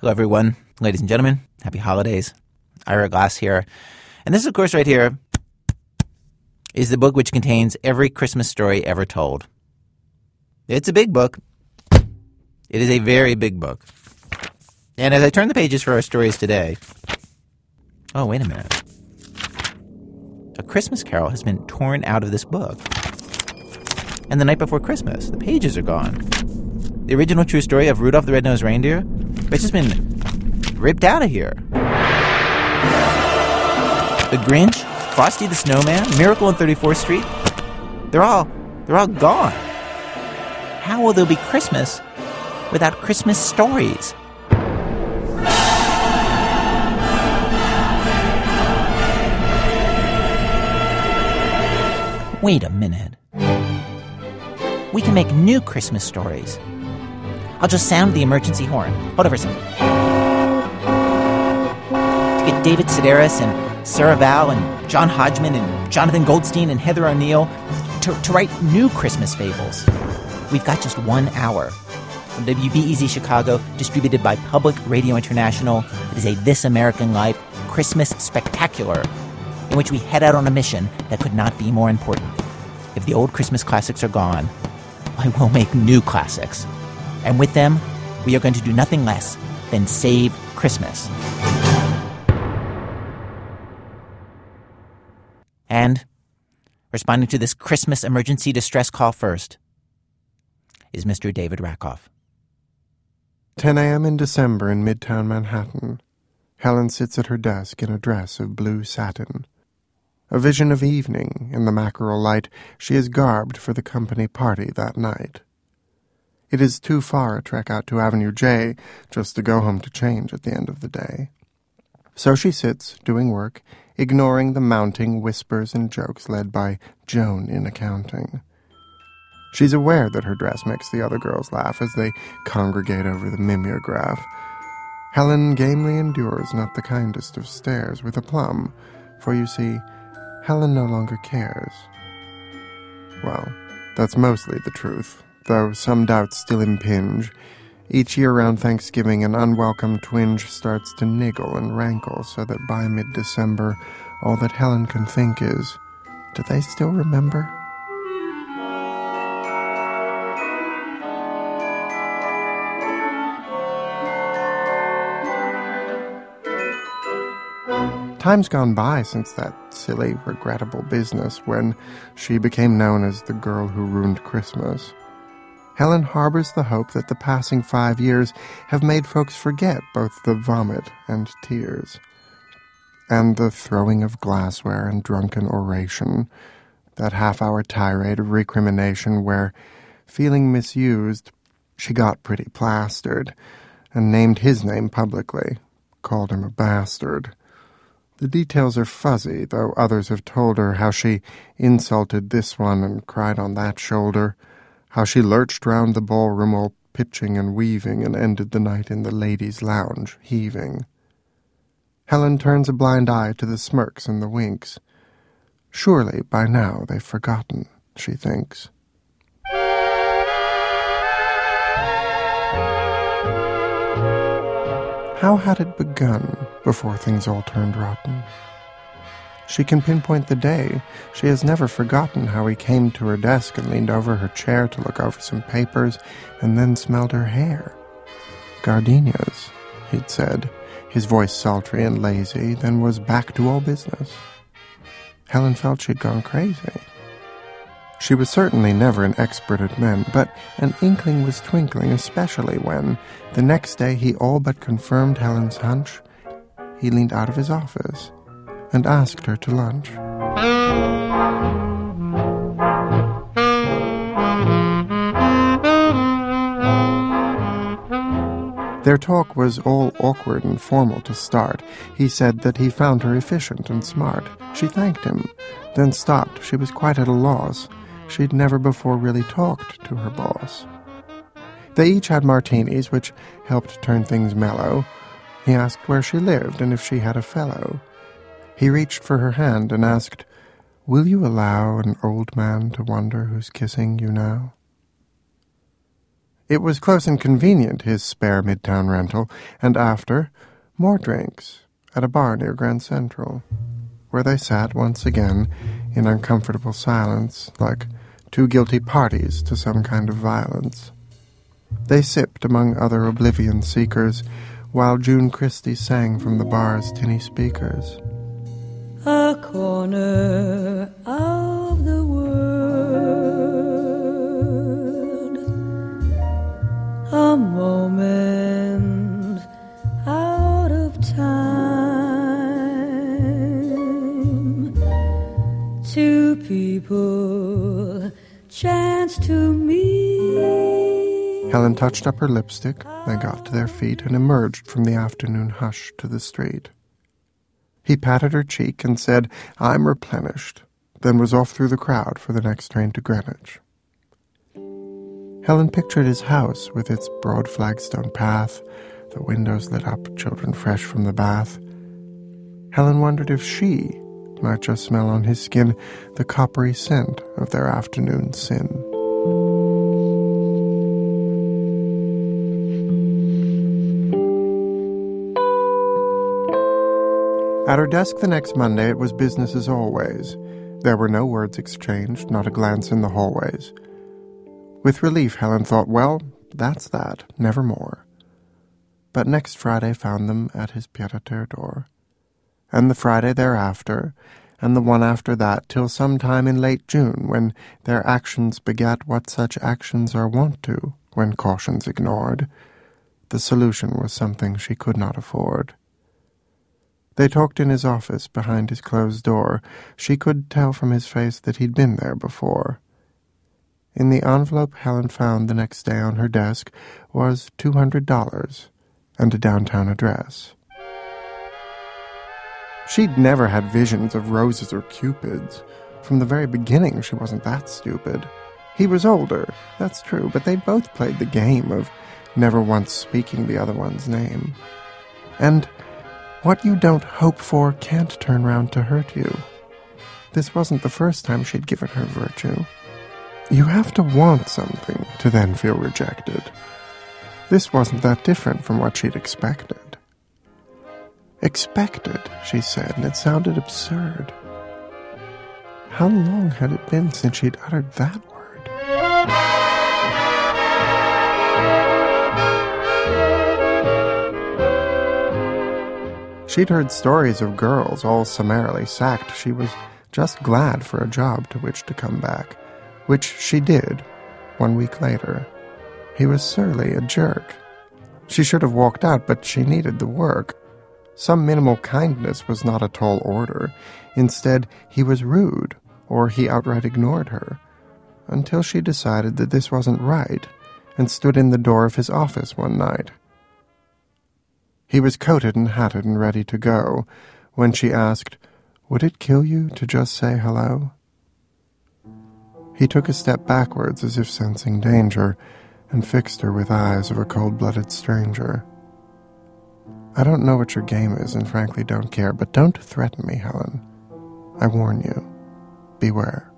Hello, everyone. Ladies and gentlemen, happy holidays. Ira Glass here. And this, of course, right here is the book which contains every Christmas story ever told. It's a big book. It is a very big book. And as I turn the pages for our stories today, oh, wait a minute. A Christmas carol has been torn out of this book. And the night before Christmas, the pages are gone. The original true story of Rudolph the Red-Nosed Reindeer it's just been ripped out of here. The Grinch, Frosty the Snowman, Miracle on 34th Street, they're all they're all gone. How will there be Christmas without Christmas stories? Wait a minute. We can make new Christmas stories. I'll just sound the emergency horn. Hold for a second. To get David Sedaris and Sarah Vowell and John Hodgman and Jonathan Goldstein and Heather O'Neill to, to write new Christmas fables. We've got just one hour. From WBEZ Chicago, distributed by Public Radio International, it is a This American Life Christmas spectacular in which we head out on a mission that could not be more important. If the old Christmas classics are gone, I will make new classics. And with them, we are going to do nothing less than save Christmas. And responding to this Christmas emergency distress call first is Mr. David Rakoff. 10 a.m. in December in Midtown Manhattan. Helen sits at her desk in a dress of blue satin. A vision of evening in the mackerel light, she is garbed for the company party that night. It is too far a trek out to Avenue J just to go home to change at the end of the day. So she sits, doing work, ignoring the mounting whispers and jokes led by Joan in accounting. She's aware that her dress makes the other girls laugh as they congregate over the mimeograph. Helen gamely endures not the kindest of stares with aplomb, for you see, Helen no longer cares. Well, that's mostly the truth though some doubts still impinge. Each year around Thanksgiving, an unwelcome twinge starts to niggle and rankle so that by mid December, all that Helen can think is, do they still remember? Time's gone by since that silly, regrettable business when she became known as the girl who ruined Christmas. Helen harbors the hope that the passing five years have made folks forget both the vomit and tears, and the throwing of glassware and drunken oration, that half hour tirade of recrimination where, feeling misused, she got pretty plastered, and named his name publicly, called him a bastard. The details are fuzzy, though others have told her how she insulted this one and cried on that shoulder how she lurched round the ballroom all pitching and weaving and ended the night in the ladies' lounge, heaving. Helen turns a blind eye to the smirks and the winks. Surely by now they've forgotten, she thinks. How had it begun before things all turned rotten? She can pinpoint the day. She has never forgotten how he came to her desk and leaned over her chair to look over some papers and then smelled her hair. Gardenias, he'd said, his voice sultry and lazy, then was back to all business. Helen felt she'd gone crazy. She was certainly never an expert at men, but an inkling was twinkling, especially when, the next day, he all but confirmed Helen's hunch. He leaned out of his office and asked her to lunch. Their talk was all awkward and formal to start. He said that he found her efficient and smart. She thanked him, then stopped. She was quite at a loss. She'd never before really talked to her boss. They each had martinis, which helped turn things mellow. He asked where she lived and if she had a fellow. He reached for her hand and asked, Will you allow an old man to wonder who's kissing you now? It was close and convenient, his spare midtown rental, and after, more drinks at a bar near Grand Central, where they sat once again in uncomfortable silence, like two guilty parties to some kind of violence. They sipped among other oblivion seekers, while June Christy sang from the bar's tinny speakers. A corner of the world, a moment out of time. Two people chance to meet. Helen touched up her lipstick, they got to their feet and emerged from the afternoon hush to the street. He patted her cheek and said, I'm replenished, then was off through the crowd for the next train to Greenwich. Helen pictured his house with its broad flagstone path, the windows lit up, children fresh from the bath. Helen wondered if she might just smell on his skin the coppery scent of their afternoon sin. At her desk the next Monday, it was business as always. There were no words exchanged, not a glance in the hallways. With relief, Helen thought, well, that's that, never more. But next Friday found them at his pied-à-terre door, and the Friday thereafter, and the one after that, till some time in late June, when their actions begat what such actions are wont to, when caution's ignored. The solution was something she could not afford. They talked in his office behind his closed door. She could tell from his face that he'd been there before. In the envelope Helen found the next day on her desk was two hundred dollars and a downtown address. She'd never had visions of roses or cupids. From the very beginning, she wasn't that stupid. He was older, that's true, but they both played the game of never once speaking the other one's name. And what you don't hope for can't turn round to hurt you. This wasn't the first time she'd given her virtue. You have to want something to then feel rejected. This wasn't that different from what she'd expected. Expected, she said, and it sounded absurd. How long had it been since she'd uttered that She'd heard stories of girls all summarily sacked. She was just glad for a job to which to come back, which she did one week later. He was surly, a jerk. She should have walked out, but she needed the work. Some minimal kindness was not a tall order. Instead, he was rude, or he outright ignored her, until she decided that this wasn't right and stood in the door of his office one night. He was coated and hatted and ready to go when she asked, Would it kill you to just say hello? He took a step backwards as if sensing danger and fixed her with eyes of a cold blooded stranger. I don't know what your game is and frankly don't care, but don't threaten me, Helen. I warn you. Beware.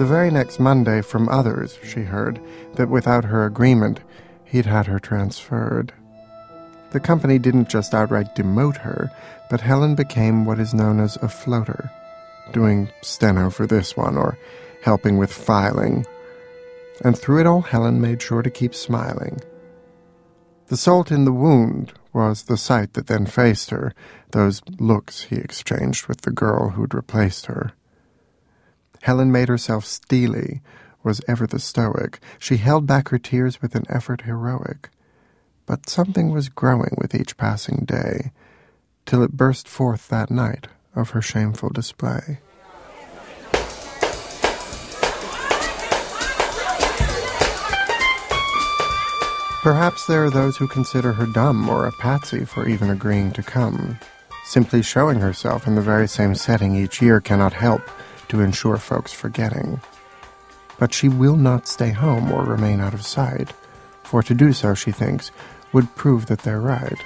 The very next Monday, from others, she heard that without her agreement, he'd had her transferred. The company didn't just outright demote her, but Helen became what is known as a floater, doing steno for this one, or helping with filing. And through it all, Helen made sure to keep smiling. The salt in the wound was the sight that then faced her, those looks he exchanged with the girl who'd replaced her. Helen made herself steely, was ever the stoic. She held back her tears with an effort heroic. But something was growing with each passing day, till it burst forth that night of her shameful display. Perhaps there are those who consider her dumb or a patsy for even agreeing to come. Simply showing herself in the very same setting each year cannot help to ensure folks forgetting. But she will not stay home or remain out of sight, for to do so, she thinks, would prove that they're right.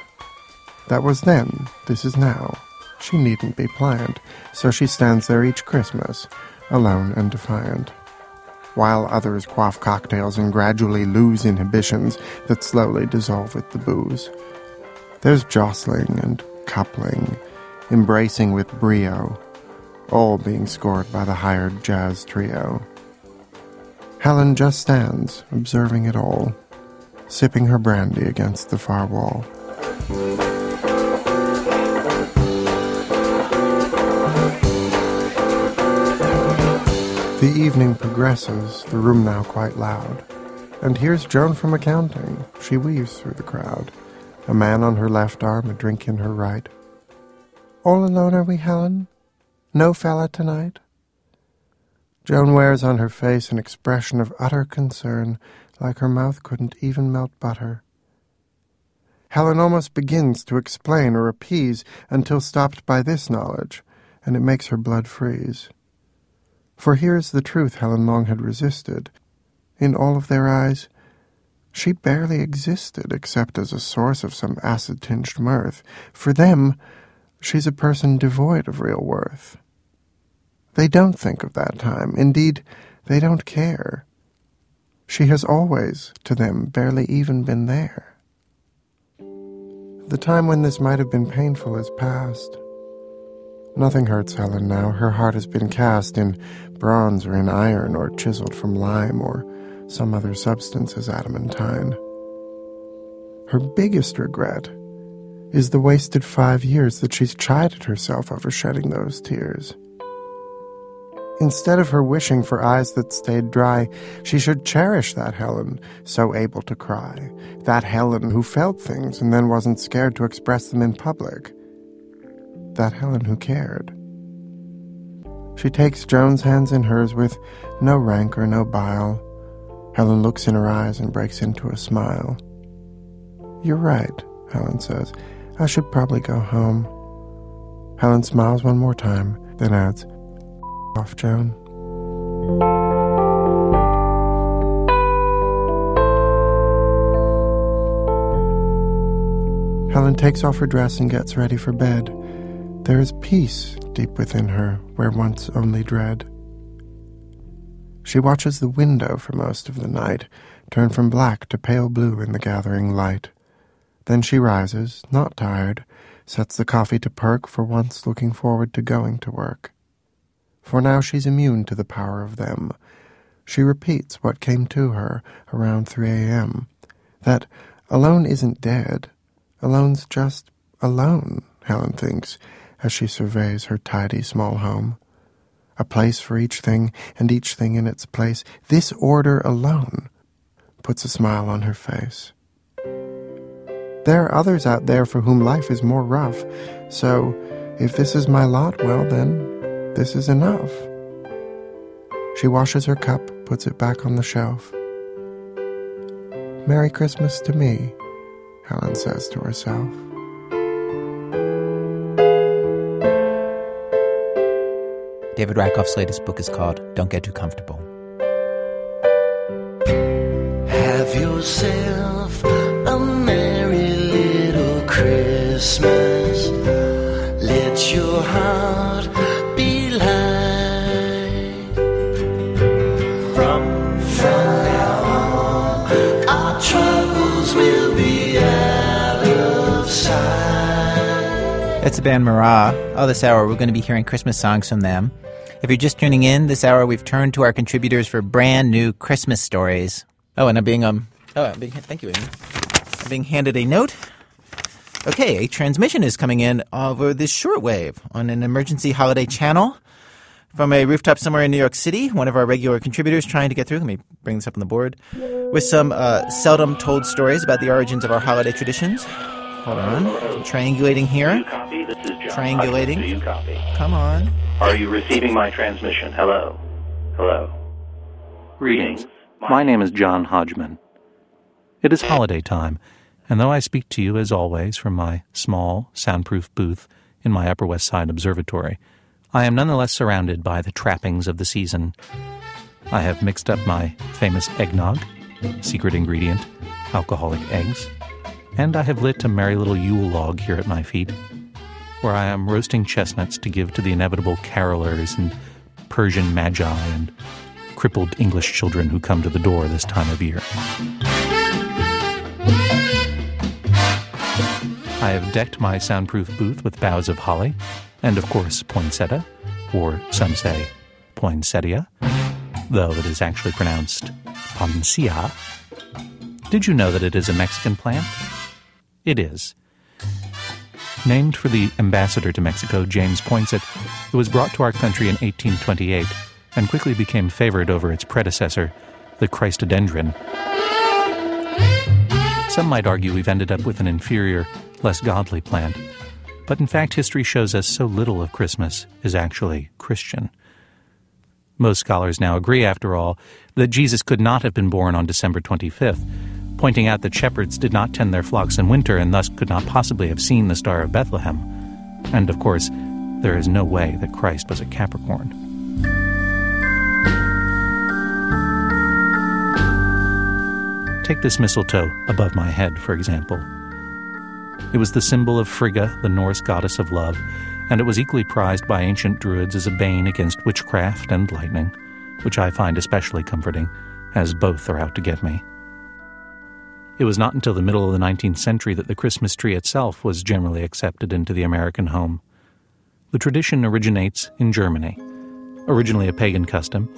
That was then, this is now. She needn't be pliant, so she stands there each Christmas, alone and defiant. While others quaff cocktails and gradually lose inhibitions that slowly dissolve with the booze. There's jostling and coupling, embracing with brio, all being scored by the hired jazz trio. Helen just stands, observing it all, sipping her brandy against the far wall. The evening progresses, the room now quite loud. And here's Joan from accounting. She weaves through the crowd. A man on her left arm, a drink in her right. All alone are we, Helen? No fella tonight? Joan wears on her face an expression of utter concern, like her mouth couldn't even melt butter. Helen almost begins to explain or appease until stopped by this knowledge, and it makes her blood freeze. For here's the truth Helen long had resisted. In all of their eyes, she barely existed except as a source of some acid tinged mirth. For them, she's a person devoid of real worth. They don't think of that time. Indeed, they don't care. She has always, to them, barely even been there. The time when this might have been painful is past. Nothing hurts Helen now. Her heart has been cast in bronze or in iron or chiseled from lime or some other substance as adamantine. Her biggest regret is the wasted five years that she's chided herself over shedding those tears. Instead of her wishing for eyes that stayed dry, she should cherish that Helen, so able to cry. That Helen who felt things and then wasn't scared to express them in public that Helen who cared. She takes Joan's hands in hers with no rancor, no bile. Helen looks in her eyes and breaks into a smile. You're right, Helen says. I should probably go home. Helen smiles one more time, then adds, off, Joan. Helen takes off her dress and gets ready for bed. There is peace deep within her where once only dread. She watches the window for most of the night turn from black to pale blue in the gathering light. Then she rises, not tired, sets the coffee to perk for once looking forward to going to work. For now she's immune to the power of them. She repeats what came to her around 3 a.m. that alone isn't dead. Alone's just alone, Helen thinks, as she surveys her tidy small home. A place for each thing, and each thing in its place. This order alone puts a smile on her face. There are others out there for whom life is more rough, so if this is my lot, well then, this is enough. She washes her cup, puts it back on the shelf. Merry Christmas to me, Helen says to herself. David Rakoff's latest book is called Don't Get Too Comfortable. Have yourself a merry little Christmas. Let your heart That's the band Marah. Oh, this hour we're going to be hearing Christmas songs from them. If you're just tuning in, this hour we've turned to our contributors for brand new Christmas stories. Oh, and I'm being um oh I'm being thank you, Amy. I'm being handed a note. Okay, a transmission is coming in over this shortwave on an emergency holiday channel from a rooftop somewhere in New York City. One of our regular contributors trying to get through. Let me bring this up on the board with some uh, seldom told stories about the origins of our holiday traditions. Hold on, triangulating here. Copy. This. Triangulating. Do you copy? Come on. Are you receiving my transmission? Hello. Hello. Greetings. My name is John Hodgman. It is holiday time, and though I speak to you as always from my small, soundproof booth in my Upper West Side observatory, I am nonetheless surrounded by the trappings of the season. I have mixed up my famous eggnog, secret ingredient, alcoholic eggs, and I have lit a merry little Yule log here at my feet, where I am roasting chestnuts to give to the inevitable carolers and Persian magi and crippled English children who come to the door this time of year. I have decked my soundproof booth with boughs of holly, and of course poinsettia, or some say poinsettia, though it is actually pronounced poncia. Did you know that it is a Mexican plant? It is. Named for the ambassador to Mexico, James Poinsett, it was brought to our country in 1828 and quickly became favored over its predecessor, the Christodendron. Some might argue we've ended up with an inferior, less godly plant, but in fact, history shows us so little of Christmas is actually Christian. Most scholars now agree, after all, that Jesus could not have been born on December 25th, pointing out that shepherds did not tend their flocks in winter and thus could not possibly have seen the Star of Bethlehem. And of course, there is no way that Christ was a Capricorn. Take this mistletoe above my head, for example. It was the symbol of Frigga, the Norse goddess of love, and it was equally prized by ancient Druids as a bane against witchcraft and lightning, which I find especially comforting, as both are out to get me. It was not until the middle of the 19th century that the Christmas tree itself was generally accepted into the American home. The tradition originates in Germany. Originally a pagan custom,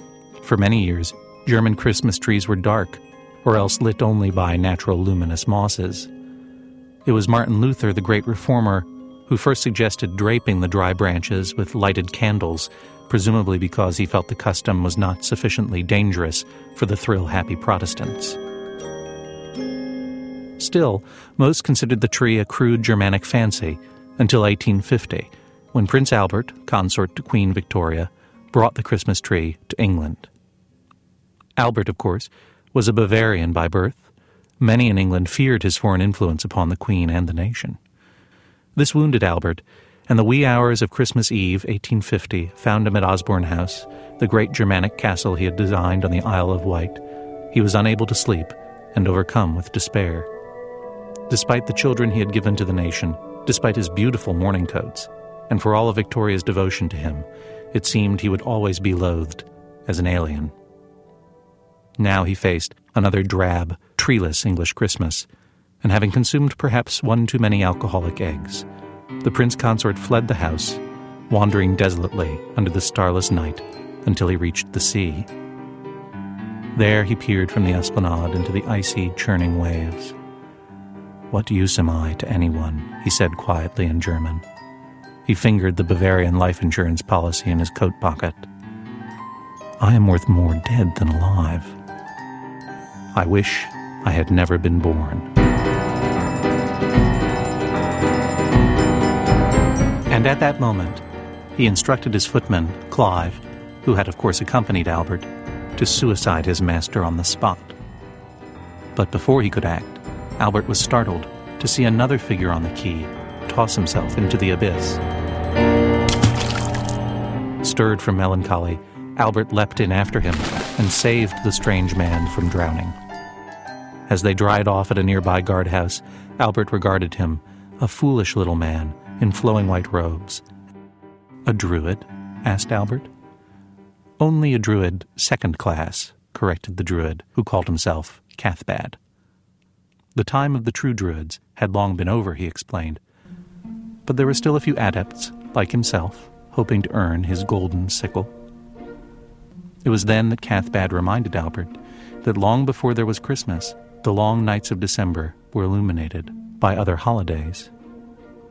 for many years, German Christmas trees were dark, or else lit only by natural luminous mosses. It was Martin Luther, the great reformer, who first suggested draping the dry branches with lighted candles, presumably because he felt the custom was not sufficiently dangerous for the thrill happy Protestants. Still, most considered the tree a crude Germanic fancy until 1850, when Prince Albert, consort to Queen Victoria, brought the Christmas tree to England. Albert, of course, was a Bavarian by birth. Many in England feared his foreign influence upon the Queen and the nation. This wounded Albert, and the wee hours of Christmas Eve, 1850, found him at Osborne House, the great Germanic castle he had designed on the Isle of Wight. He was unable to sleep and overcome with despair. Despite the children he had given to the nation, despite his beautiful mourning coats, and for all of Victoria's devotion to him, it seemed he would always be loathed as an alien. Now he faced another drab, treeless English Christmas, and having consumed perhaps one too many alcoholic eggs, the prince consort fled the house, wandering desolately under the starless night until he reached the sea. There he peered from the esplanade into the icy, churning waves. What use am I to anyone? he said quietly in German. He fingered the Bavarian life insurance policy in his coat pocket. I am worth more dead than alive. I wish I had never been born. And at that moment, he instructed his footman, Clive, who had of course accompanied Albert, to suicide his master on the spot. But before he could act, Albert was startled to see another figure on the quay toss himself into the abyss. Stirred from melancholy, Albert leapt in after him and saved the strange man from drowning. As they dried off at a nearby guardhouse, Albert regarded him, a foolish little man in flowing white robes. A druid? asked Albert. Only a druid, second class, corrected the druid, who called himself Cathbad. The time of the true druids had long been over, he explained. But there were still a few adepts, like himself, hoping to earn his golden sickle. It was then that Cathbad reminded Albert that long before there was Christmas, the long nights of December were illuminated by other holidays.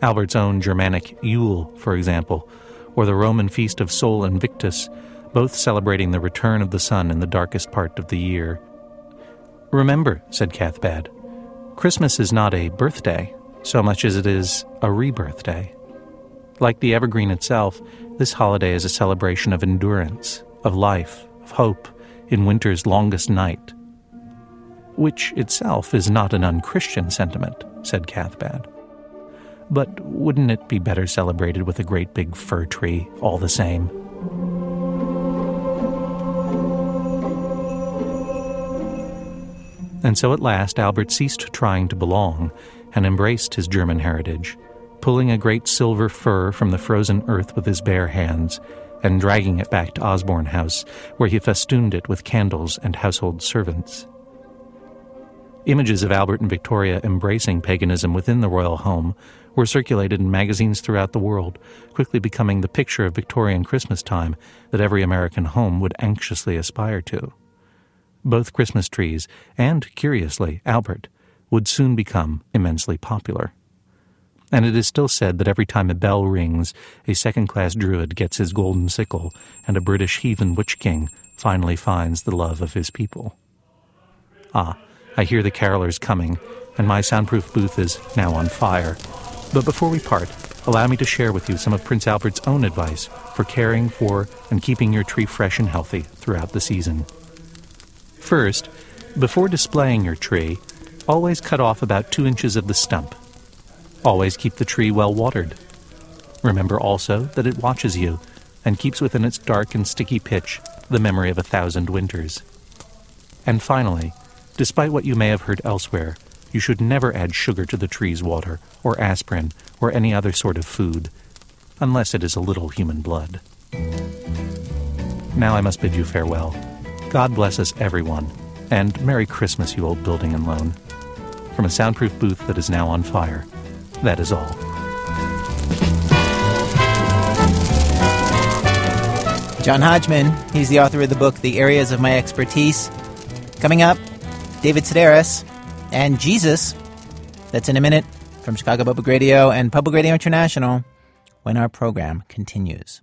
Albert's own Germanic Yule, for example, or the Roman feast of Sol Invictus, both celebrating the return of the sun in the darkest part of the year. Remember, said Cathbad, Christmas is not a birthday so much as it is a rebirth day. Like the evergreen itself, this holiday is a celebration of endurance, of life, of hope in winter's longest night, which itself is not an unchristian sentiment, said Cathbad. But wouldn't it be better celebrated with a great big fir tree, all the same? And so at last Albert ceased trying to belong and embraced his German heritage, pulling a great silver fir from the frozen earth with his bare hands and dragging it back to Osborne House, where he festooned it with candles and household servants. Images of Albert and Victoria embracing paganism within the royal home were circulated in magazines throughout the world, quickly becoming the picture of Victorian Christmas time that every American home would anxiously aspire to. Both Christmas trees, and, curiously, Albert, would soon become immensely popular. And it is still said that every time a bell rings, a second class druid gets his golden sickle, and a British heathen witch king finally finds the love of his people. Ah, I hear the carolers coming, and my soundproof booth is now on fire. But before we part, allow me to share with you some of Prince Albert's own advice for caring for and keeping your tree fresh and healthy throughout the season. First, before displaying your tree, always cut off about two inches of the stump. Always keep the tree well watered. Remember also that it watches you and keeps within its dark and sticky pitch the memory of a thousand winters. And finally, despite what you may have heard elsewhere, you should never add sugar to the tree's water, or aspirin, or any other sort of food, unless it is a little human blood. Now I must bid you farewell. God bless us, everyone, and Merry Christmas, you old building and loan. From a soundproof booth that is now on fire, that is all. John Hodgman, he's the author of the book The Areas of My Expertise. Coming up, David Sedaris and Jesus. That's in a minute from Chicago Public Radio and Public Radio International when our program continues.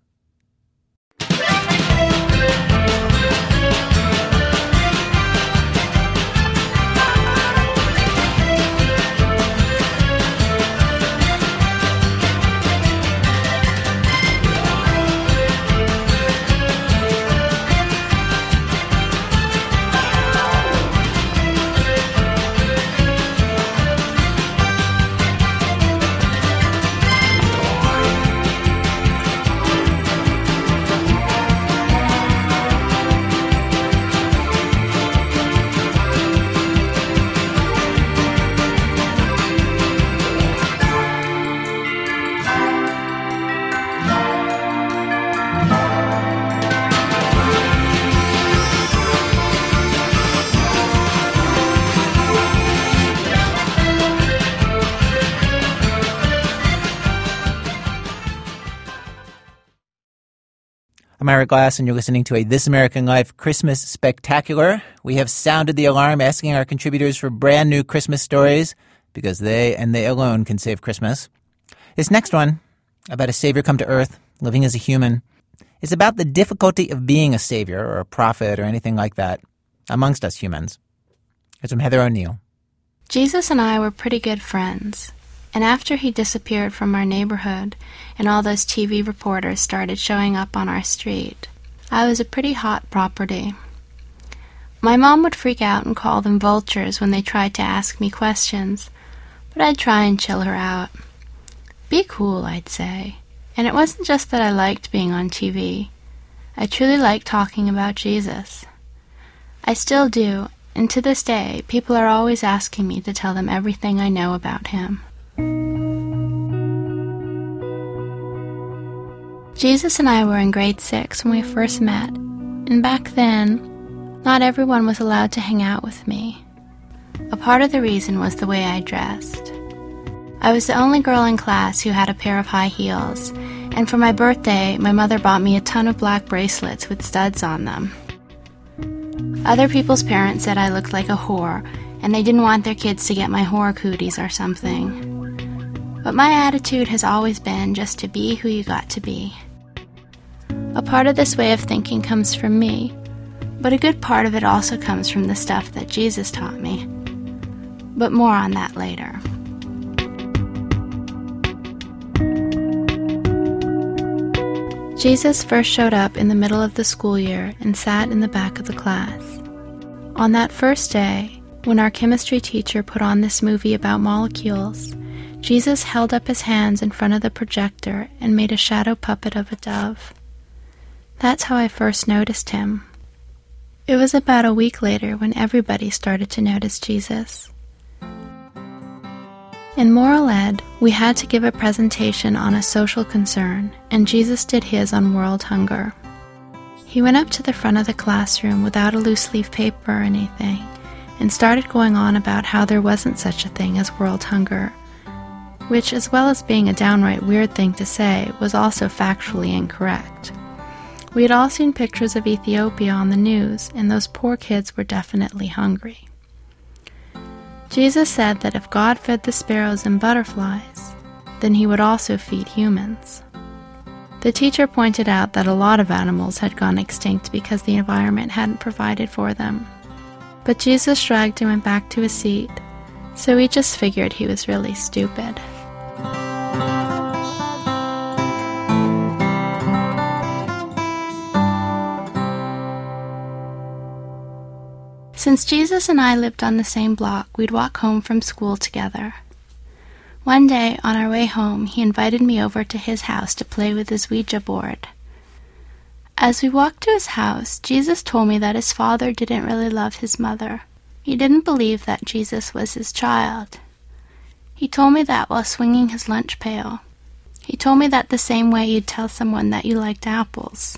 I'm Glass, and you're listening to a This American Life Christmas Spectacular. We have sounded the alarm asking our contributors for brand new Christmas stories because they and they alone can save Christmas. This next one, about a savior come to earth, living as a human, is about the difficulty of being a savior or a prophet or anything like that amongst us humans. It's from Heather O'Neill. Jesus and I were pretty good friends. And after he disappeared from our neighborhood and all those TV reporters started showing up on our street, I was a pretty hot property. My mom would freak out and call them vultures when they tried to ask me questions, but I'd try and chill her out. Be cool, I'd say. And it wasn't just that I liked being on TV. I truly liked talking about Jesus. I still do, and to this day, people are always asking me to tell them everything I know about him. Jesus and I were in grade six when we first met, and back then, not everyone was allowed to hang out with me. A part of the reason was the way I dressed. I was the only girl in class who had a pair of high heels, and for my birthday, my mother bought me a ton of black bracelets with studs on them. Other people's parents said I looked like a whore, and they didn't want their kids to get my whore cooties or something. But my attitude has always been just to be who you got to be. A part of this way of thinking comes from me, but a good part of it also comes from the stuff that Jesus taught me. But more on that later. Jesus first showed up in the middle of the school year and sat in the back of the class. On that first day, when our chemistry teacher put on this movie about molecules, Jesus held up his hands in front of the projector and made a shadow puppet of a dove. That's how I first noticed him. It was about a week later when everybody started to notice Jesus. In Moral Ed, we had to give a presentation on a social concern, and Jesus did his on world hunger. He went up to the front of the classroom without a loose leaf paper or anything and started going on about how there wasn't such a thing as world hunger, which, as well as being a downright weird thing to say, was also factually incorrect. We had all seen pictures of Ethiopia on the news, and those poor kids were definitely hungry. Jesus said that if God fed the sparrows and butterflies, then he would also feed humans. The teacher pointed out that a lot of animals had gone extinct because the environment hadn't provided for them. But Jesus shrugged and went back to his seat, so we just figured he was really stupid. Since Jesus and I lived on the same block, we'd walk home from school together. One day, on our way home, he invited me over to his house to play with his Ouija board. As we walked to his house, Jesus told me that his father didn't really love his mother. He didn't believe that Jesus was his child. He told me that while swinging his lunch pail. He told me that the same way you'd tell someone that you liked apples.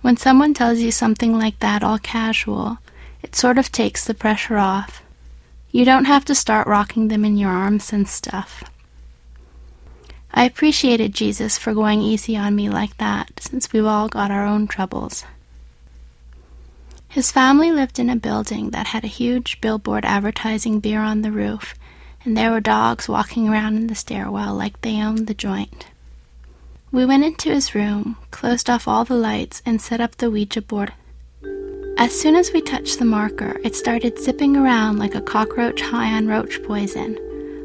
When someone tells you something like that all casual, it sort of takes the pressure off. You don't have to start rocking them in your arms and stuff. I appreciated Jesus for going easy on me like that, since we've all got our own troubles. His family lived in a building that had a huge billboard advertising beer on the roof, and there were dogs walking around in the stairwell like they owned the joint. We went into his room, closed off all the lights, and set up the Ouija board as soon as we touched the marker, it started zipping around like a cockroach high on roach poison.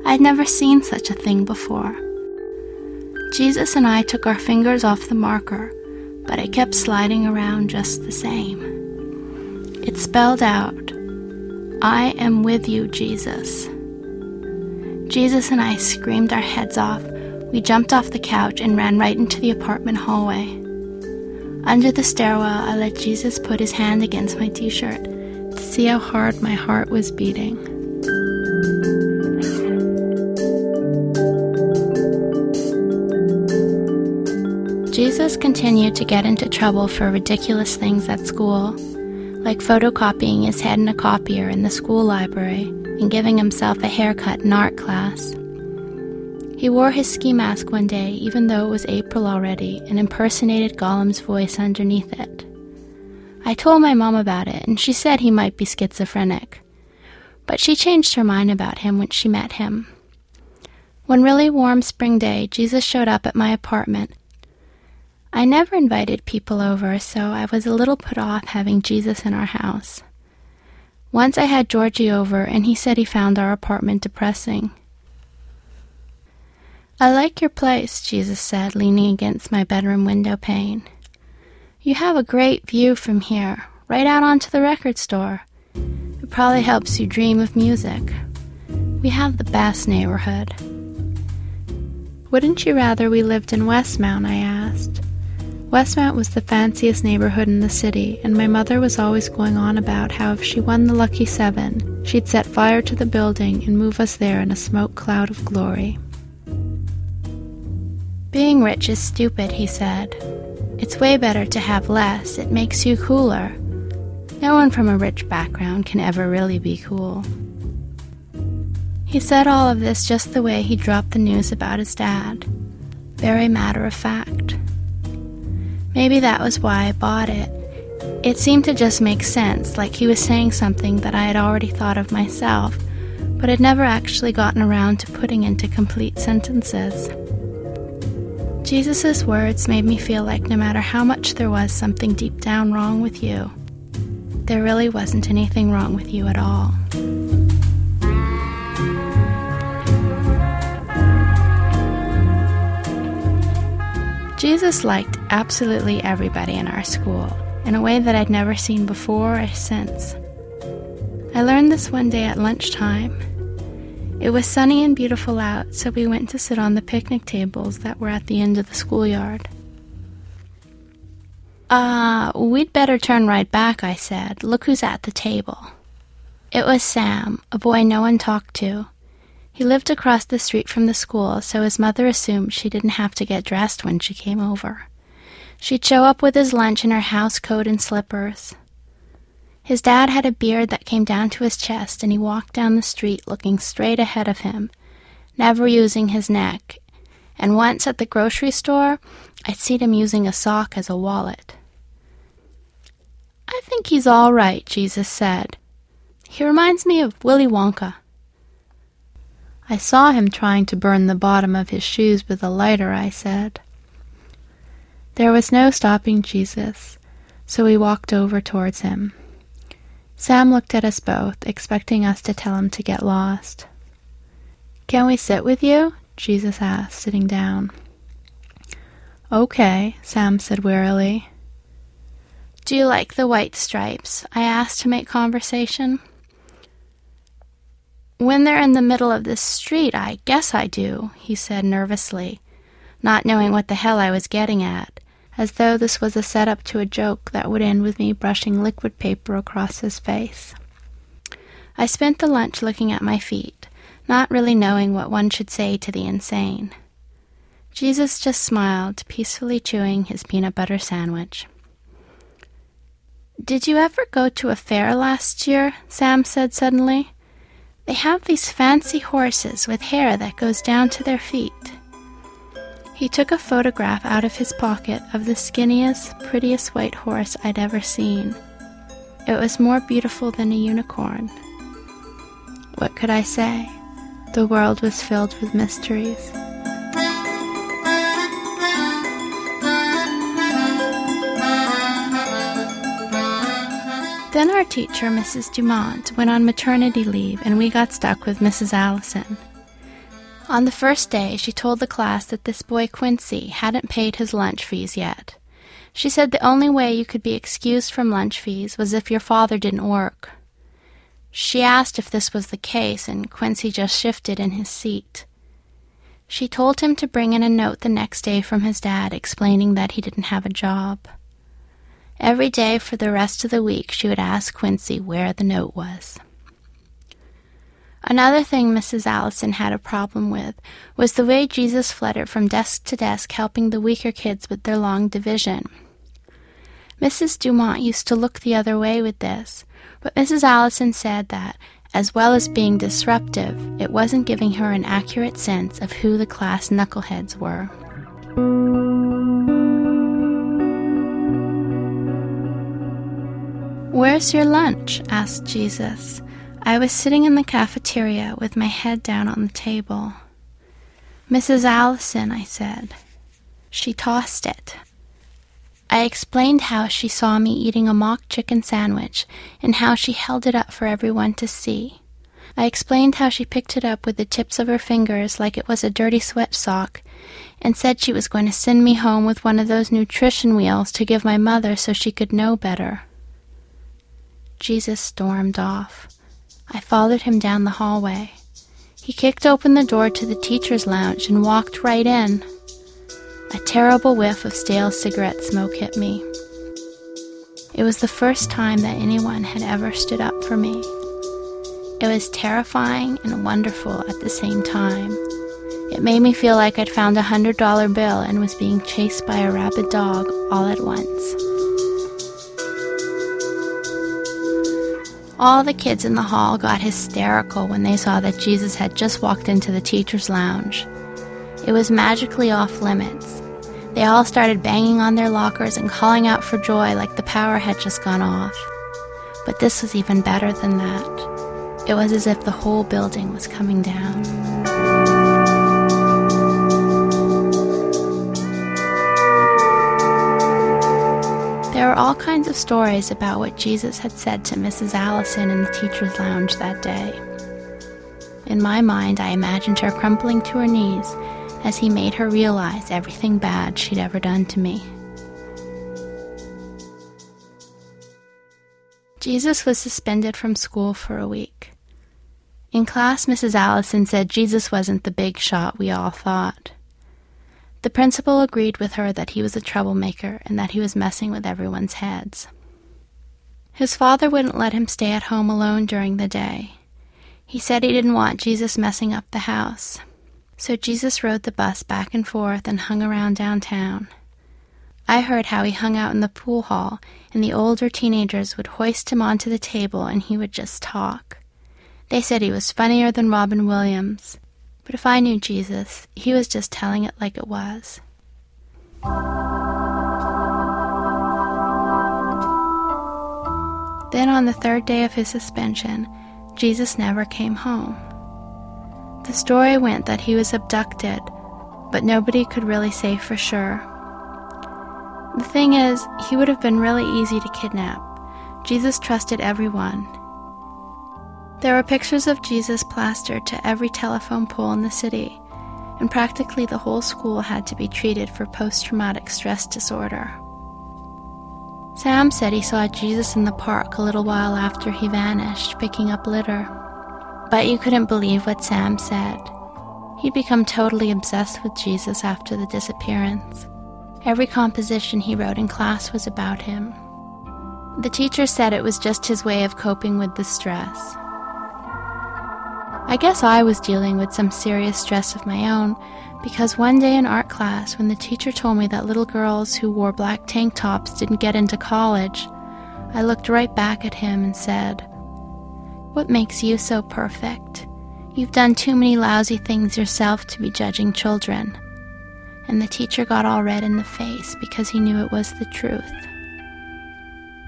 I'd never seen such a thing before. Jesus and I took our fingers off the marker, but it kept sliding around just the same. It spelled out, I am with you, Jesus. Jesus and I screamed our heads off. We jumped off the couch and ran right into the apartment hallway. Under the stairwell, I let Jesus put his hand against my t shirt to see how hard my heart was beating. Jesus continued to get into trouble for ridiculous things at school, like photocopying his head in a copier in the school library and giving himself a haircut in art class. He wore his ski mask one day, even though it was April already, and impersonated Gollum's voice underneath it. I told my mom about it, and she said he might be schizophrenic. But she changed her mind about him when she met him. One really warm spring day, Jesus showed up at my apartment. I never invited people over, so I was a little put off having Jesus in our house. Once I had Georgie over, and he said he found our apartment depressing. I like your place, Jesus said, leaning against my bedroom window pane. You have a great view from here, right out onto the record store. It probably helps you dream of music. We have the best neighborhood. Wouldn't you rather we lived in Westmount? I asked. Westmount was the fanciest neighborhood in the city, and my mother was always going on about how if she won the lucky seven, she'd set fire to the building and move us there in a smoke cloud of glory. Being rich is stupid, he said. It's way better to have less, it makes you cooler. No one from a rich background can ever really be cool. He said all of this just the way he dropped the news about his dad. Very matter of fact. Maybe that was why I bought it. It seemed to just make sense, like he was saying something that I had already thought of myself, but had never actually gotten around to putting into complete sentences. Jesus' words made me feel like no matter how much there was something deep down wrong with you, there really wasn't anything wrong with you at all. Jesus liked absolutely everybody in our school in a way that I'd never seen before or since. I learned this one day at lunchtime it was sunny and beautiful out, so we went to sit on the picnic tables that were at the end of the schoolyard. Ah, uh, we'd better turn right back, I said. Look who's at the table. It was Sam, a boy no one talked to. He lived across the street from the school, so his mother assumed she didn't have to get dressed when she came over. She'd show up with his lunch in her house coat and slippers. His dad had a beard that came down to his chest, and he walked down the street looking straight ahead of him, never using his neck. And once at the grocery store, I'd seen him using a sock as a wallet. I think he's all right, Jesus said. He reminds me of Willy Wonka. I saw him trying to burn the bottom of his shoes with a lighter, I said. There was no stopping Jesus, so we walked over towards him. Sam looked at us both, expecting us to tell him to get lost. Can we sit with you? Jesus asked, sitting down. Okay, Sam said wearily. Do you like the white stripes? I asked to make conversation. When they're in the middle of the street, I guess I do, he said nervously, not knowing what the hell I was getting at, as though this was a setup to a joke that would end with me brushing liquid paper across his face. I spent the lunch looking at my feet, not really knowing what one should say to the insane. Jesus just smiled, peacefully chewing his peanut butter sandwich. Did you ever go to a fair last year? Sam said suddenly. They have these fancy horses with hair that goes down to their feet. He took a photograph out of his pocket of the skinniest, prettiest white horse I'd ever seen. It was more beautiful than a unicorn. What could I say? The world was filled with mysteries. Then our teacher, Mrs. Dumont, went on maternity leave and we got stuck with Mrs. Allison. On the first day, she told the class that this boy Quincy hadn't paid his lunch fees yet. She said the only way you could be excused from lunch fees was if your father didn't work. She asked if this was the case, and Quincy just shifted in his seat. She told him to bring in a note the next day from his dad explaining that he didn't have a job. Every day for the rest of the week, she would ask Quincy where the note was. Another thing Mrs. Allison had a problem with was the way Jesus fluttered from desk to desk helping the weaker kids with their long division. Mrs. Dumont used to look the other way with this, but Mrs. Allison said that, as well as being disruptive, it wasn't giving her an accurate sense of who the class knuckleheads were. Where's your lunch? asked Jesus. I was sitting in the cafeteria with my head down on the table. Mrs. Allison, I said. She tossed it. I explained how she saw me eating a mock chicken sandwich and how she held it up for everyone to see. I explained how she picked it up with the tips of her fingers like it was a dirty sweat sock and said she was going to send me home with one of those nutrition wheels to give my mother so she could know better. Jesus stormed off. I followed him down the hallway. He kicked open the door to the teacher's lounge and walked right in. A terrible whiff of stale cigarette smoke hit me. It was the first time that anyone had ever stood up for me. It was terrifying and wonderful at the same time. It made me feel like I'd found a hundred dollar bill and was being chased by a rabid dog all at once. All the kids in the hall got hysterical when they saw that Jesus had just walked into the teacher's lounge. It was magically off limits. They all started banging on their lockers and calling out for joy like the power had just gone off. But this was even better than that. It was as if the whole building was coming down. There were all kinds of stories about what Jesus had said to Mrs. Allison in the teacher's lounge that day. In my mind, I imagined her crumpling to her knees as he made her realize everything bad she'd ever done to me. Jesus was suspended from school for a week. In class, Mrs. Allison said Jesus wasn't the big shot we all thought. The principal agreed with her that he was a troublemaker and that he was messing with everyone's heads. His father wouldn't let him stay at home alone during the day. He said he didn't want Jesus messing up the house. So Jesus rode the bus back and forth and hung around downtown. I heard how he hung out in the pool hall, and the older teenagers would hoist him onto the table and he would just talk. They said he was funnier than Robin Williams. But if I knew Jesus, he was just telling it like it was. Then on the third day of his suspension, Jesus never came home. The story went that he was abducted, but nobody could really say for sure. The thing is, he would have been really easy to kidnap. Jesus trusted everyone. There were pictures of Jesus plastered to every telephone pole in the city, and practically the whole school had to be treated for post traumatic stress disorder. Sam said he saw Jesus in the park a little while after he vanished, picking up litter. But you couldn't believe what Sam said. He'd become totally obsessed with Jesus after the disappearance. Every composition he wrote in class was about him. The teacher said it was just his way of coping with the stress. I guess I was dealing with some serious stress of my own because one day in art class, when the teacher told me that little girls who wore black tank tops didn't get into college, I looked right back at him and said, What makes you so perfect? You've done too many lousy things yourself to be judging children. And the teacher got all red in the face because he knew it was the truth.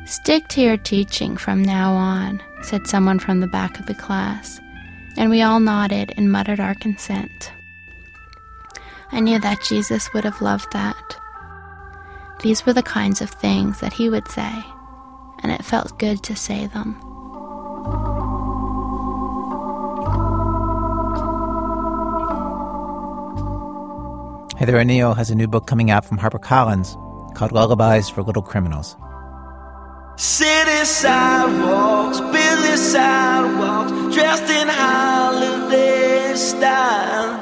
Stick to your teaching from now on, said someone from the back of the class, and we all nodded and muttered our consent. I knew that Jesus would have loved that. These were the kinds of things that he would say, and it felt good to say them. Heather O'Neill has a new book coming out from HarperCollins called Lullabies for Little Criminals. City sidewalks, busy sidewalks, dressed in holiday style.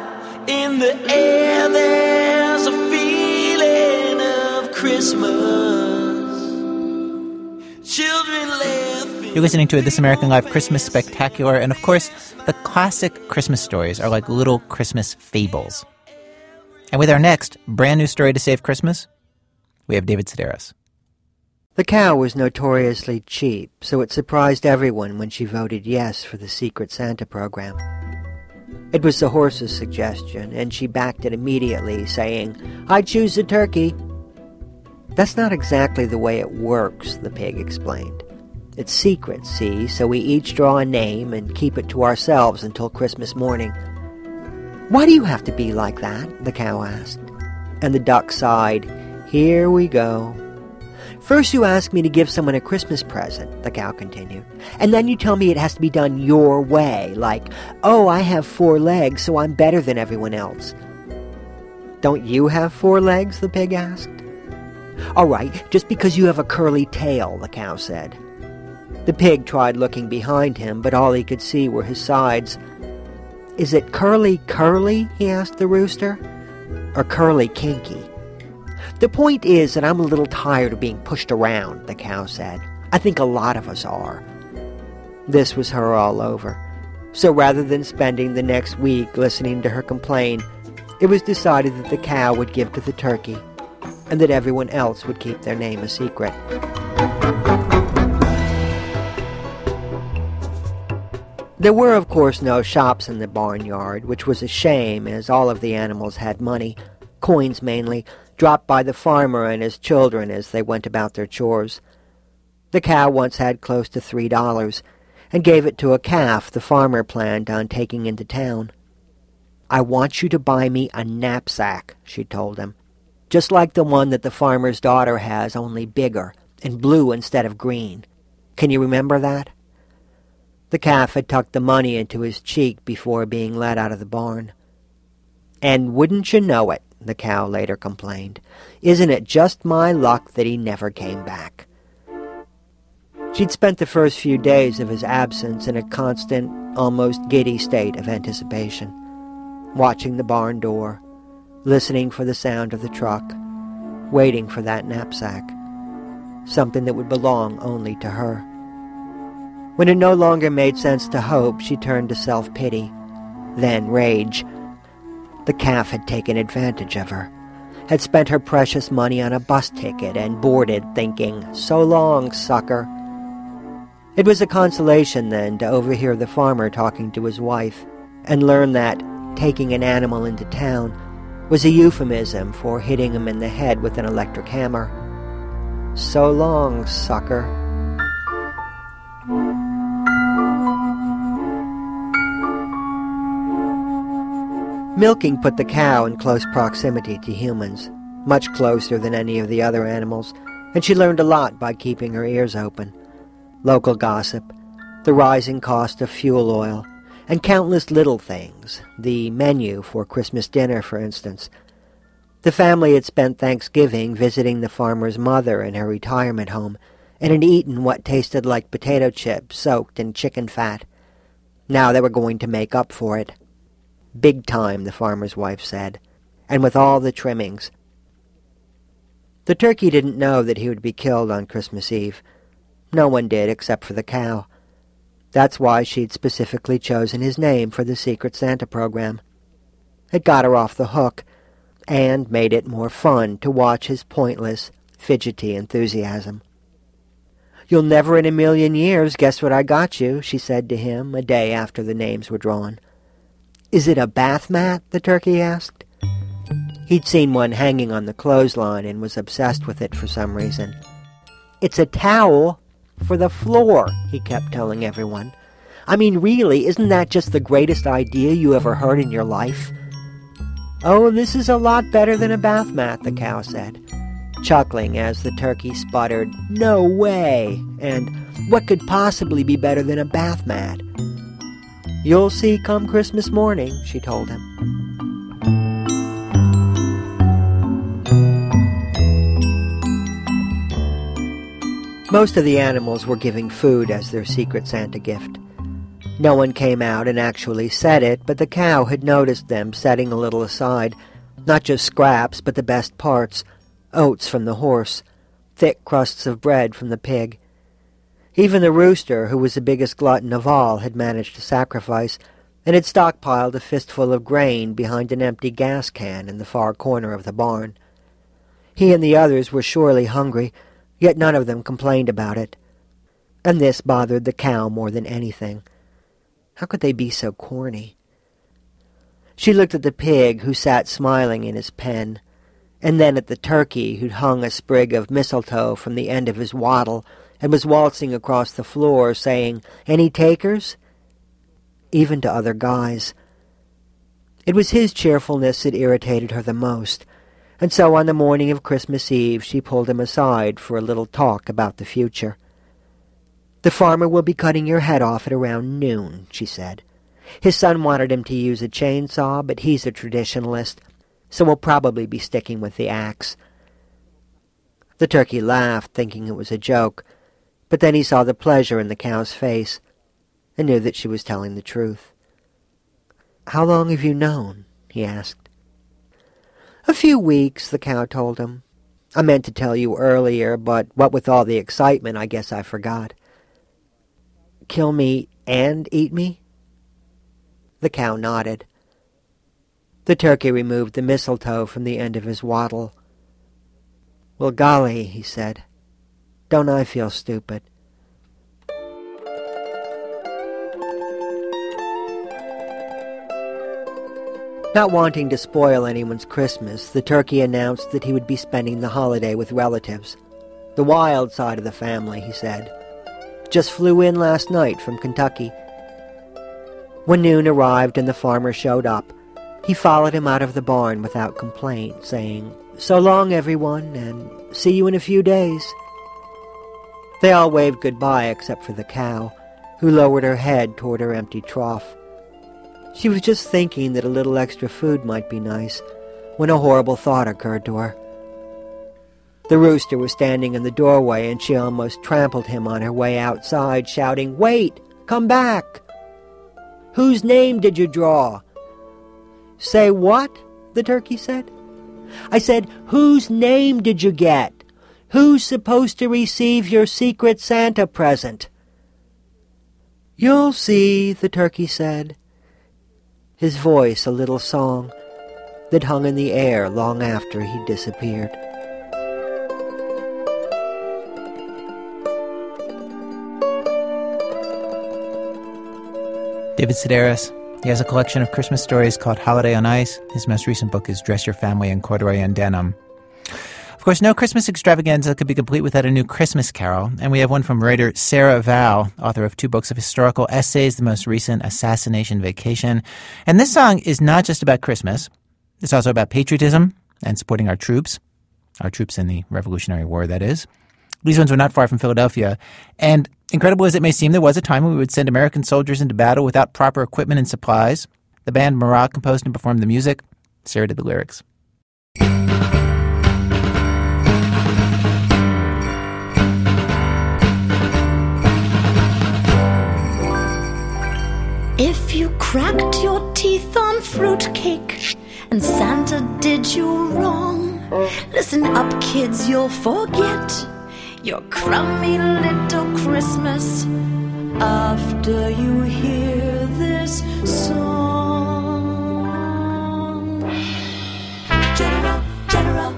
In the air, there's a feeling of Christmas. Children laughing. You're listening to This American Life Christmas Spectacular, and of course, the classic Christmas stories are like little Christmas fables. And with our next brand new story to save Christmas, we have David Sedaris. The cow was notoriously cheap, so it surprised everyone when she voted yes for the Secret Santa program. It was the horse's suggestion, and she backed it immediately, saying, I choose the turkey. That's not exactly the way it works, the pig explained. It's secret, see, so we each draw a name and keep it to ourselves until Christmas morning. Why do you have to be like that? the cow asked. And the duck sighed, Here we go. First, you ask me to give someone a Christmas present, the cow continued. And then you tell me it has to be done your way, like, oh, I have four legs, so I'm better than everyone else. Don't you have four legs? the pig asked. All right, just because you have a curly tail, the cow said. The pig tried looking behind him, but all he could see were his sides. Is it curly curly? he asked the rooster. Or curly kinky? The point is that I'm a little tired of being pushed around, the cow said. I think a lot of us are. This was her all over. So rather than spending the next week listening to her complain, it was decided that the cow would give to the turkey, and that everyone else would keep their name a secret. There were, of course, no shops in the barnyard, which was a shame, as all of the animals had money, coins mainly, dropped by the farmer and his children as they went about their chores. The cow once had close to three dollars, and gave it to a calf the farmer planned on taking into town. I want you to buy me a knapsack, she told him, just like the one that the farmer's daughter has, only bigger, and blue instead of green. Can you remember that? The calf had tucked the money into his cheek before being let out of the barn. And wouldn't you know it, the cow later complained, isn't it just my luck that he never came back? She'd spent the first few days of his absence in a constant, almost giddy state of anticipation, watching the barn door, listening for the sound of the truck, waiting for that knapsack, something that would belong only to her. When it no longer made sense to hope, she turned to self pity, then rage. The calf had taken advantage of her, had spent her precious money on a bus ticket and boarded, thinking, So long, sucker. It was a consolation then to overhear the farmer talking to his wife and learn that taking an animal into town was a euphemism for hitting him in the head with an electric hammer. So long, sucker. Milking put the cow in close proximity to humans, much closer than any of the other animals, and she learned a lot by keeping her ears open. Local gossip, the rising cost of fuel oil, and countless little things, the menu for Christmas dinner, for instance. The family had spent Thanksgiving visiting the farmer's mother in her retirement home and had eaten what tasted like potato chips soaked in chicken fat. Now they were going to make up for it. Big time, the farmer's wife said, and with all the trimmings. The turkey didn't know that he would be killed on Christmas Eve. No one did except for the cow. That's why she'd specifically chosen his name for the Secret Santa program. It got her off the hook, and made it more fun to watch his pointless, fidgety enthusiasm. You'll never in a million years guess what I got you, she said to him a day after the names were drawn. Is it a bath mat? the turkey asked. He'd seen one hanging on the clothesline and was obsessed with it for some reason. It's a towel for the floor, he kept telling everyone. I mean, really, isn't that just the greatest idea you ever heard in your life? Oh, this is a lot better than a bath mat, the cow said, chuckling as the turkey sputtered, No way! And what could possibly be better than a bath mat? You'll see come Christmas morning, she told him. Most of the animals were giving food as their secret Santa gift. No one came out and actually said it, but the cow had noticed them setting a little aside, not just scraps, but the best parts oats from the horse, thick crusts of bread from the pig, even the rooster, who was the biggest glutton of all, had managed to sacrifice, and had stockpiled a fistful of grain behind an empty gas can in the far corner of the barn. He and the others were surely hungry, yet none of them complained about it. And this bothered the cow more than anything. How could they be so corny? She looked at the pig, who sat smiling in his pen, and then at the turkey, who'd hung a sprig of mistletoe from the end of his wattle and was waltzing across the floor saying, Any takers? Even to other guys. It was his cheerfulness that irritated her the most, and so on the morning of Christmas Eve she pulled him aside for a little talk about the future. The farmer will be cutting your head off at around noon, she said. His son wanted him to use a chainsaw, but he's a traditionalist, so we'll probably be sticking with the axe. The turkey laughed, thinking it was a joke, but then he saw the pleasure in the cow's face and knew that she was telling the truth. How long have you known? he asked. A few weeks, the cow told him. I meant to tell you earlier, but what with all the excitement, I guess I forgot. Kill me and eat me? The cow nodded. The turkey removed the mistletoe from the end of his wattle. Well, golly, he said. Don't I feel stupid? Not wanting to spoil anyone's Christmas, the turkey announced that he would be spending the holiday with relatives. The wild side of the family, he said. Just flew in last night from Kentucky. When noon arrived and the farmer showed up, he followed him out of the barn without complaint, saying, So long, everyone, and see you in a few days. They all waved goodbye except for the cow, who lowered her head toward her empty trough. She was just thinking that a little extra food might be nice when a horrible thought occurred to her. The rooster was standing in the doorway and she almost trampled him on her way outside, shouting, Wait! Come back! Whose name did you draw? Say what? the turkey said. I said, Whose name did you get? Who's supposed to receive your secret Santa present? You'll see, the turkey said. His voice a little song that hung in the air long after he disappeared. David Sedaris. He has a collection of Christmas stories called Holiday on Ice. His most recent book is Dress Your Family in Corduroy and Denim. Of course, no Christmas extravaganza could be complete without a new Christmas carol, and we have one from writer Sarah Vowell, author of two books of historical essays, the most recent, Assassination Vacation. And this song is not just about Christmas, it's also about patriotism and supporting our troops, our troops in the Revolutionary War, that is. These ones were not far from Philadelphia, and incredible as it may seem, there was a time when we would send American soldiers into battle without proper equipment and supplies. The band Marah composed and performed the music. Sarah did the lyrics. If you cracked your teeth on fruitcake and Santa did you wrong, listen up, kids, you'll forget your crummy little Christmas after you hear this song. General, General,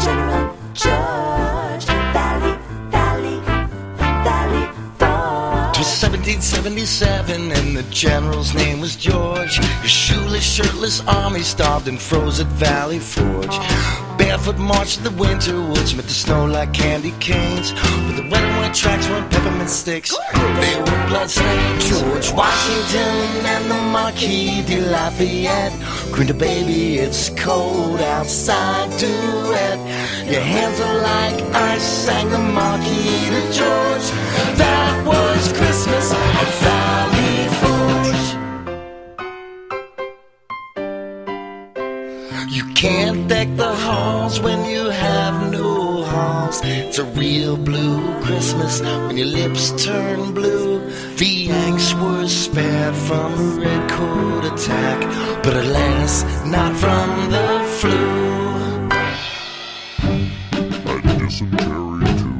General George, Valley, Valley, Valley. It was 1777 and the general's name was George. His shoeless, shirtless army starved and froze at Valley Forge. Barefoot marched the winter woods, met the snow like candy canes. But the red and white tracks weren't peppermint sticks, they were bloodstains. George Washington and the Marquis de Lafayette a baby, it's cold outside, duet. Your hands are like ice, sang the Marquis to George. That was Christmas at Valley can't deck the halls when you have no halls. It's a real blue Christmas when your lips turn blue. The Yanks were spared from a red coat attack, but alas, not from the flu. I dysentery too.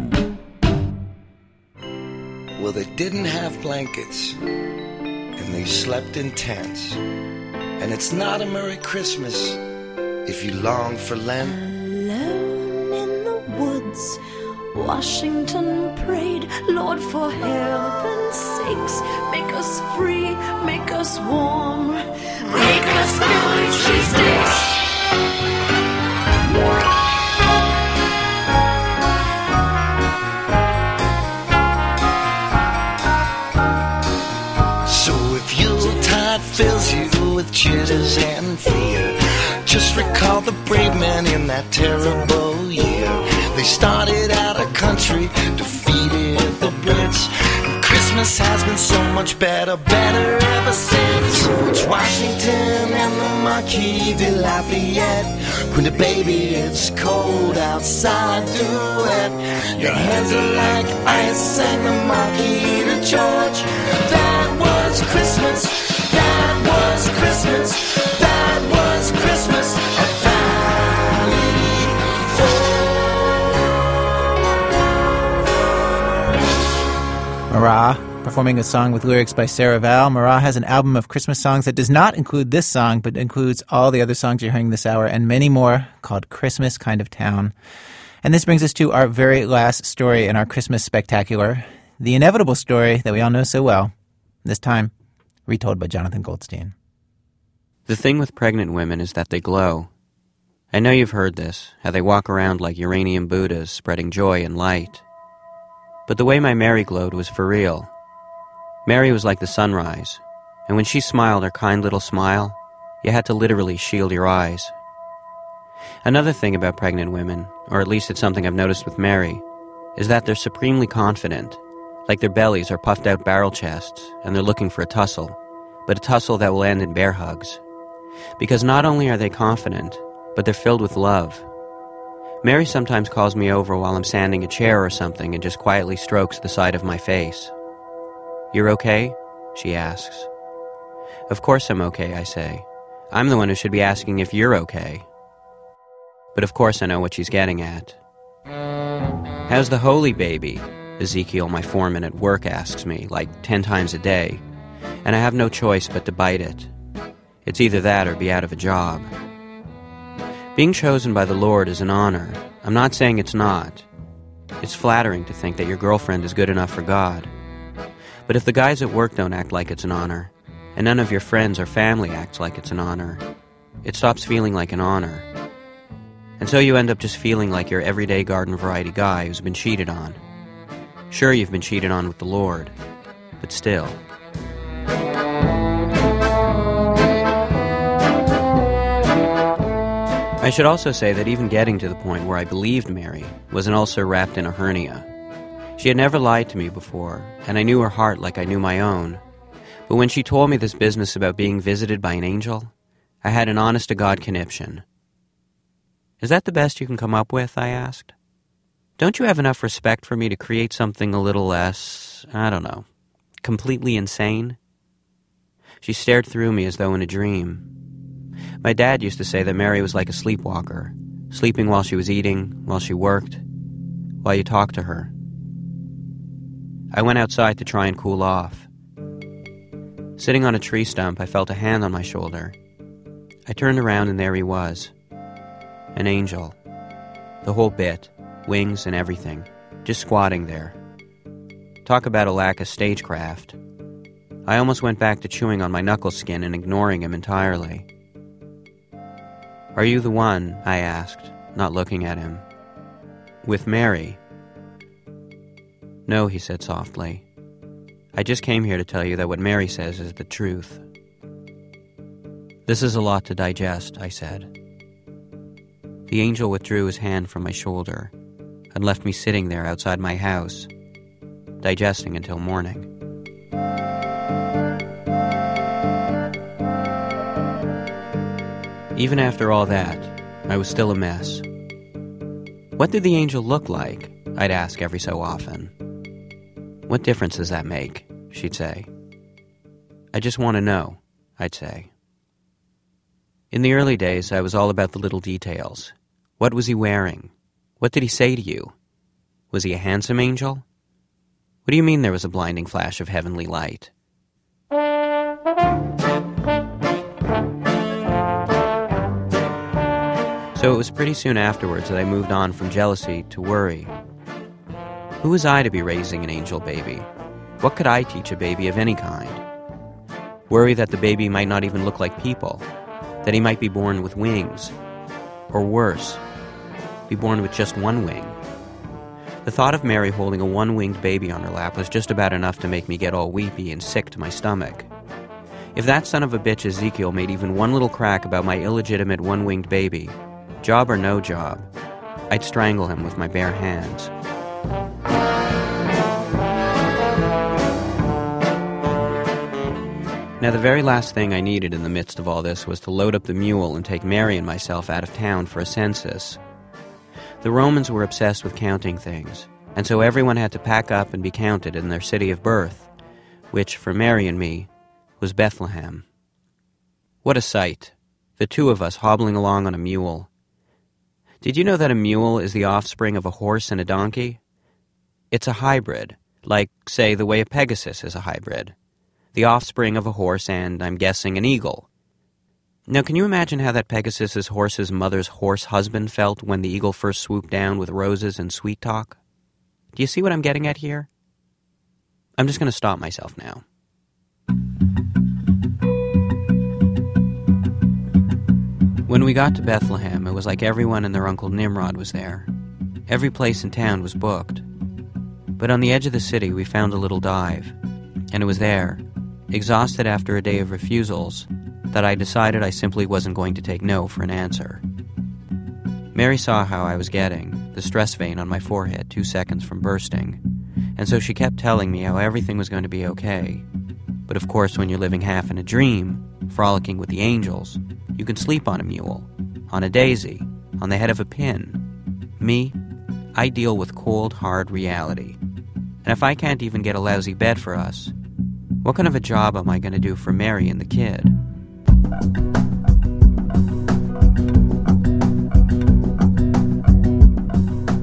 Well, they didn't have blankets, and they slept in tents. And it's not a Merry Christmas if you long for Lent. Alone in the woods, Washington prayed, Lord, for heaven's sakes, make us free, make us warm, make us Philly cheesesteaks. So if Yuletide fills you with jitters and fear, just recall the brave men in that terrible year. They started out a country, defeated the Brits. And Christmas has been so much better, better ever since. George Washington and the Marquis de Lafayette. When the baby, it's cold outside, duet. Your hands are like ice, sang the Marquis to George. That was Christmas. That was Christmas. Marah, performing a song with lyrics by Sarah Vowell. Marah has an album of Christmas songs that does not include this song, but includes all the other songs you're hearing this hour and many more called Christmas Kind of Town. And this brings us to our very last story in our Christmas spectacular, the inevitable story that we all know so well, this time retold by Jonathan Goldstein. The thing with pregnant women is that they glow. I know you've heard this, how they walk around like uranium Buddhas spreading joy and light. But the way my Mary glowed was for real. Mary was like the sunrise, and when she smiled her kind little smile, you had to literally shield your eyes. Another thing about pregnant women, or at least it's something I've noticed with Mary, is that they're supremely confident, like their bellies are puffed out barrel chests, and they're looking for a tussle, but a tussle that will end in bear hugs. Because not only are they confident, but they're filled with love. Mary sometimes calls me over while I'm sanding a chair or something and just quietly strokes the side of my face. You're okay? She asks. Of course I'm okay, I say. I'm the one who should be asking if you're okay. But of course I know what she's getting at. How's the holy baby? Ezekiel, my foreman at work, asks me, like ten times a day, and I have no choice but to bite it. It's either that or be out of a job. Being chosen by the Lord is an honor. I'm not saying it's not. It's flattering to think that your girlfriend is good enough for God. But if the guys at work don't act like it's an honor, and none of your friends or family acts like it's an honor, it stops feeling like an honor. And so you end up just feeling like your everyday garden variety guy who's been cheated on. Sure, you've been cheated on with the Lord, but still. I should also say that even getting to the point where I believed Mary was an ulcer wrapped in a hernia. She had never lied to me before, and I knew her heart like I knew my own. But when she told me this business about being visited by an angel, I had an honest to God conniption. Is that the best you can come up with? I asked. Don't you have enough respect for me to create something a little less, I don't know, completely insane? She stared through me as though in a dream. My dad used to say that Mary was like a sleepwalker, sleeping while she was eating, while she worked, while you talked to her. I went outside to try and cool off. Sitting on a tree stump, I felt a hand on my shoulder. I turned around and there he was. An angel. The whole bit, wings and everything, just squatting there. Talk about a lack of stagecraft. I almost went back to chewing on my knuckle skin and ignoring him entirely. Are you the one? I asked, not looking at him. With Mary? No, he said softly. I just came here to tell you that what Mary says is the truth. This is a lot to digest, I said. The angel withdrew his hand from my shoulder and left me sitting there outside my house, digesting until morning. Even after all that, I was still a mess. What did the angel look like? I'd ask every so often. What difference does that make? She'd say. I just want to know, I'd say. In the early days, I was all about the little details. What was he wearing? What did he say to you? Was he a handsome angel? What do you mean there was a blinding flash of heavenly light? So it was pretty soon afterwards that I moved on from jealousy to worry. Who was I to be raising an angel baby? What could I teach a baby of any kind? Worry that the baby might not even look like people, that he might be born with wings, or worse, be born with just one wing. The thought of Mary holding a one winged baby on her lap was just about enough to make me get all weepy and sick to my stomach. If that son of a bitch Ezekiel made even one little crack about my illegitimate one winged baby, job or no job, I'd strangle him with my bare hands. Now, the very last thing I needed in the midst of all this was to load up the mule and take Mary and myself out of town for a census. The Romans were obsessed with counting things, and so everyone had to pack up and be counted in their city of birth, which, for Mary and me, was Bethlehem. What a sight! The two of us hobbling along on a mule. Did you know that a mule is the offspring of a horse and a donkey? It's a hybrid, like, say, the way a Pegasus is a hybrid the offspring of a horse and, I'm guessing, an eagle. Now, can you imagine how that Pegasus's horse's mother's horse husband felt when the eagle first swooped down with roses and sweet talk? Do you see what I'm getting at here? I'm just going to stop myself now. When we got to Bethlehem, it was like everyone and their Uncle Nimrod was there. Every place in town was booked. But on the edge of the city, we found a little dive, and it was there, exhausted after a day of refusals, that I decided I simply wasn't going to take no for an answer. Mary saw how I was getting, the stress vein on my forehead two seconds from bursting, and so she kept telling me how everything was going to be okay. But of course, when you're living half in a dream, frolicking with the angels, you can sleep on a mule, on a daisy, on the head of a pin. Me, I deal with cold, hard reality. And if I can't even get a lousy bed for us, what kind of a job am I going to do for Mary and the kid?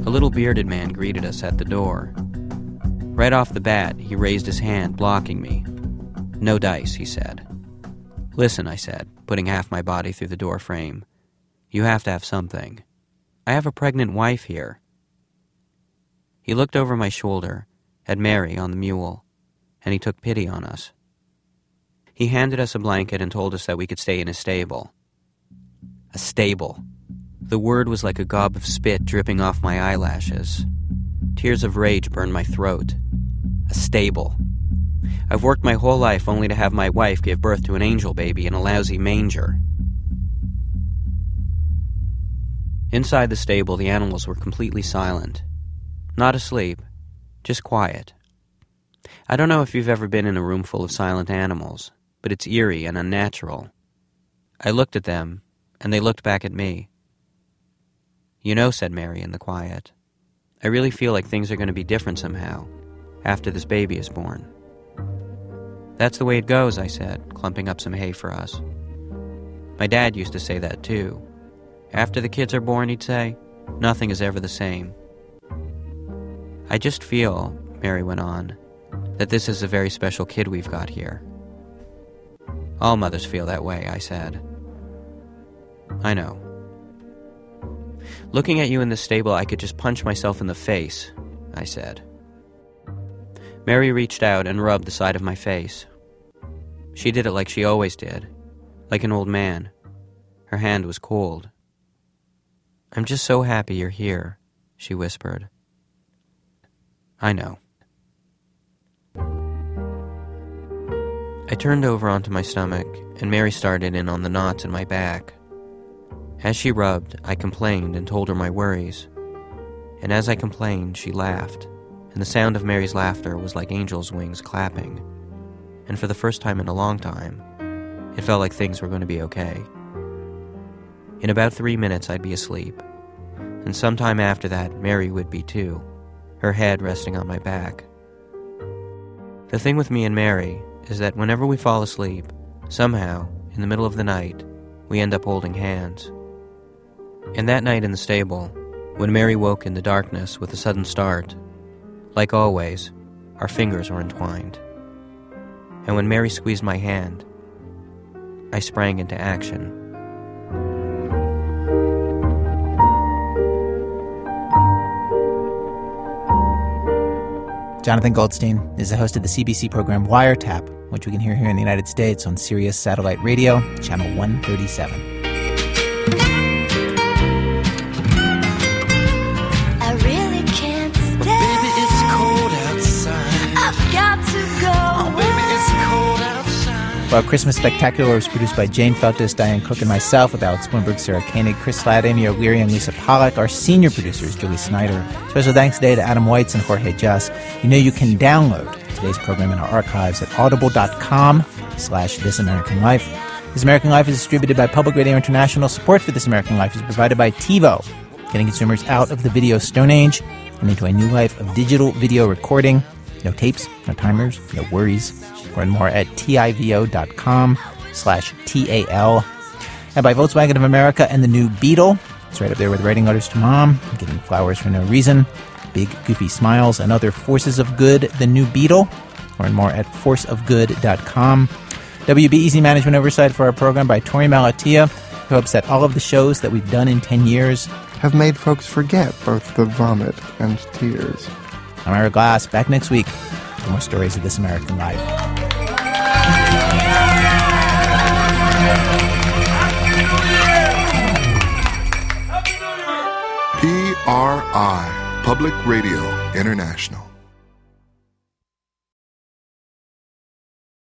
A little bearded man greeted us at the door. Right off the bat, he raised his hand, blocking me. No dice, he said. Listen, I said, putting half my body through the door frame. You have to have something. I have a pregnant wife here. He looked over my shoulder at Mary on the mule, and he took pity on us. He handed us a blanket and told us that we could stay in his stable. A stable. The word was like a gob of spit dripping off my eyelashes. Tears of rage burned my throat. A stable. I've worked my whole life only to have my wife give birth to an angel baby in a lousy manger. Inside the stable, the animals were completely silent. Not asleep, just quiet. I don't know if you've ever been in a room full of silent animals, but it's eerie and unnatural. I looked at them, and they looked back at me. You know, said Mary in the quiet, I really feel like things are going to be different somehow after this baby is born. That's the way it goes, I said, clumping up some hay for us. My dad used to say that too. After the kids are born, he'd say, nothing is ever the same. I just feel, Mary went on, that this is a very special kid we've got here. All mothers feel that way, I said. I know. Looking at you in the stable, I could just punch myself in the face, I said. Mary reached out and rubbed the side of my face. She did it like she always did, like an old man. Her hand was cold. I'm just so happy you're here, she whispered. I know. I turned over onto my stomach, and Mary started in on the knots in my back. As she rubbed, I complained and told her my worries. And as I complained, she laughed and the sound of Mary's laughter was like angels' wings clapping. And for the first time in a long time, it felt like things were going to be okay. In about three minutes, I'd be asleep. And sometime after that, Mary would be too, her head resting on my back. The thing with me and Mary is that whenever we fall asleep, somehow, in the middle of the night, we end up holding hands. And that night in the stable, when Mary woke in the darkness with a sudden start, like always, our fingers were entwined. And when Mary squeezed my hand, I sprang into action. Jonathan Goldstein is the host of the CBC program Wiretap, which we can hear here in the United States on Sirius Satellite Radio, channel 137. Our Christmas Spectacular was produced by Jane Feltes, Diane Cook, and myself, with Alex Blumberg, Sarah Koenig, Chris Ladd, Amy O'Leary, and Lisa Pollak. Our senior producers, Julie Snyder. Special thanks today to Adam Weitz and Jorge Just. You know you can download today's program in our archives at audible.com slash This American Life. This American Life is distributed by Public Radio International. Support for This American Life is provided by TiVo, getting consumers out of the video stone age and into a new life of digital video recording. No tapes, no timers, no worries. Learn more at tivo.com slash T-A-L. And by Volkswagen of America and the new Beetle. It's right up there with writing letters to mom, getting flowers for no reason, big goofy smiles, and other forces of good, the new Beetle. Learn more at forceofgood.com. WBEZ management oversight for our program by Torey Malatia, who hopes that all of the shows that we've done in 10 years have made folks forget both the vomit and tears. I'm Ira Glass, back next week for more stories of this American life. PRI, Public Radio International.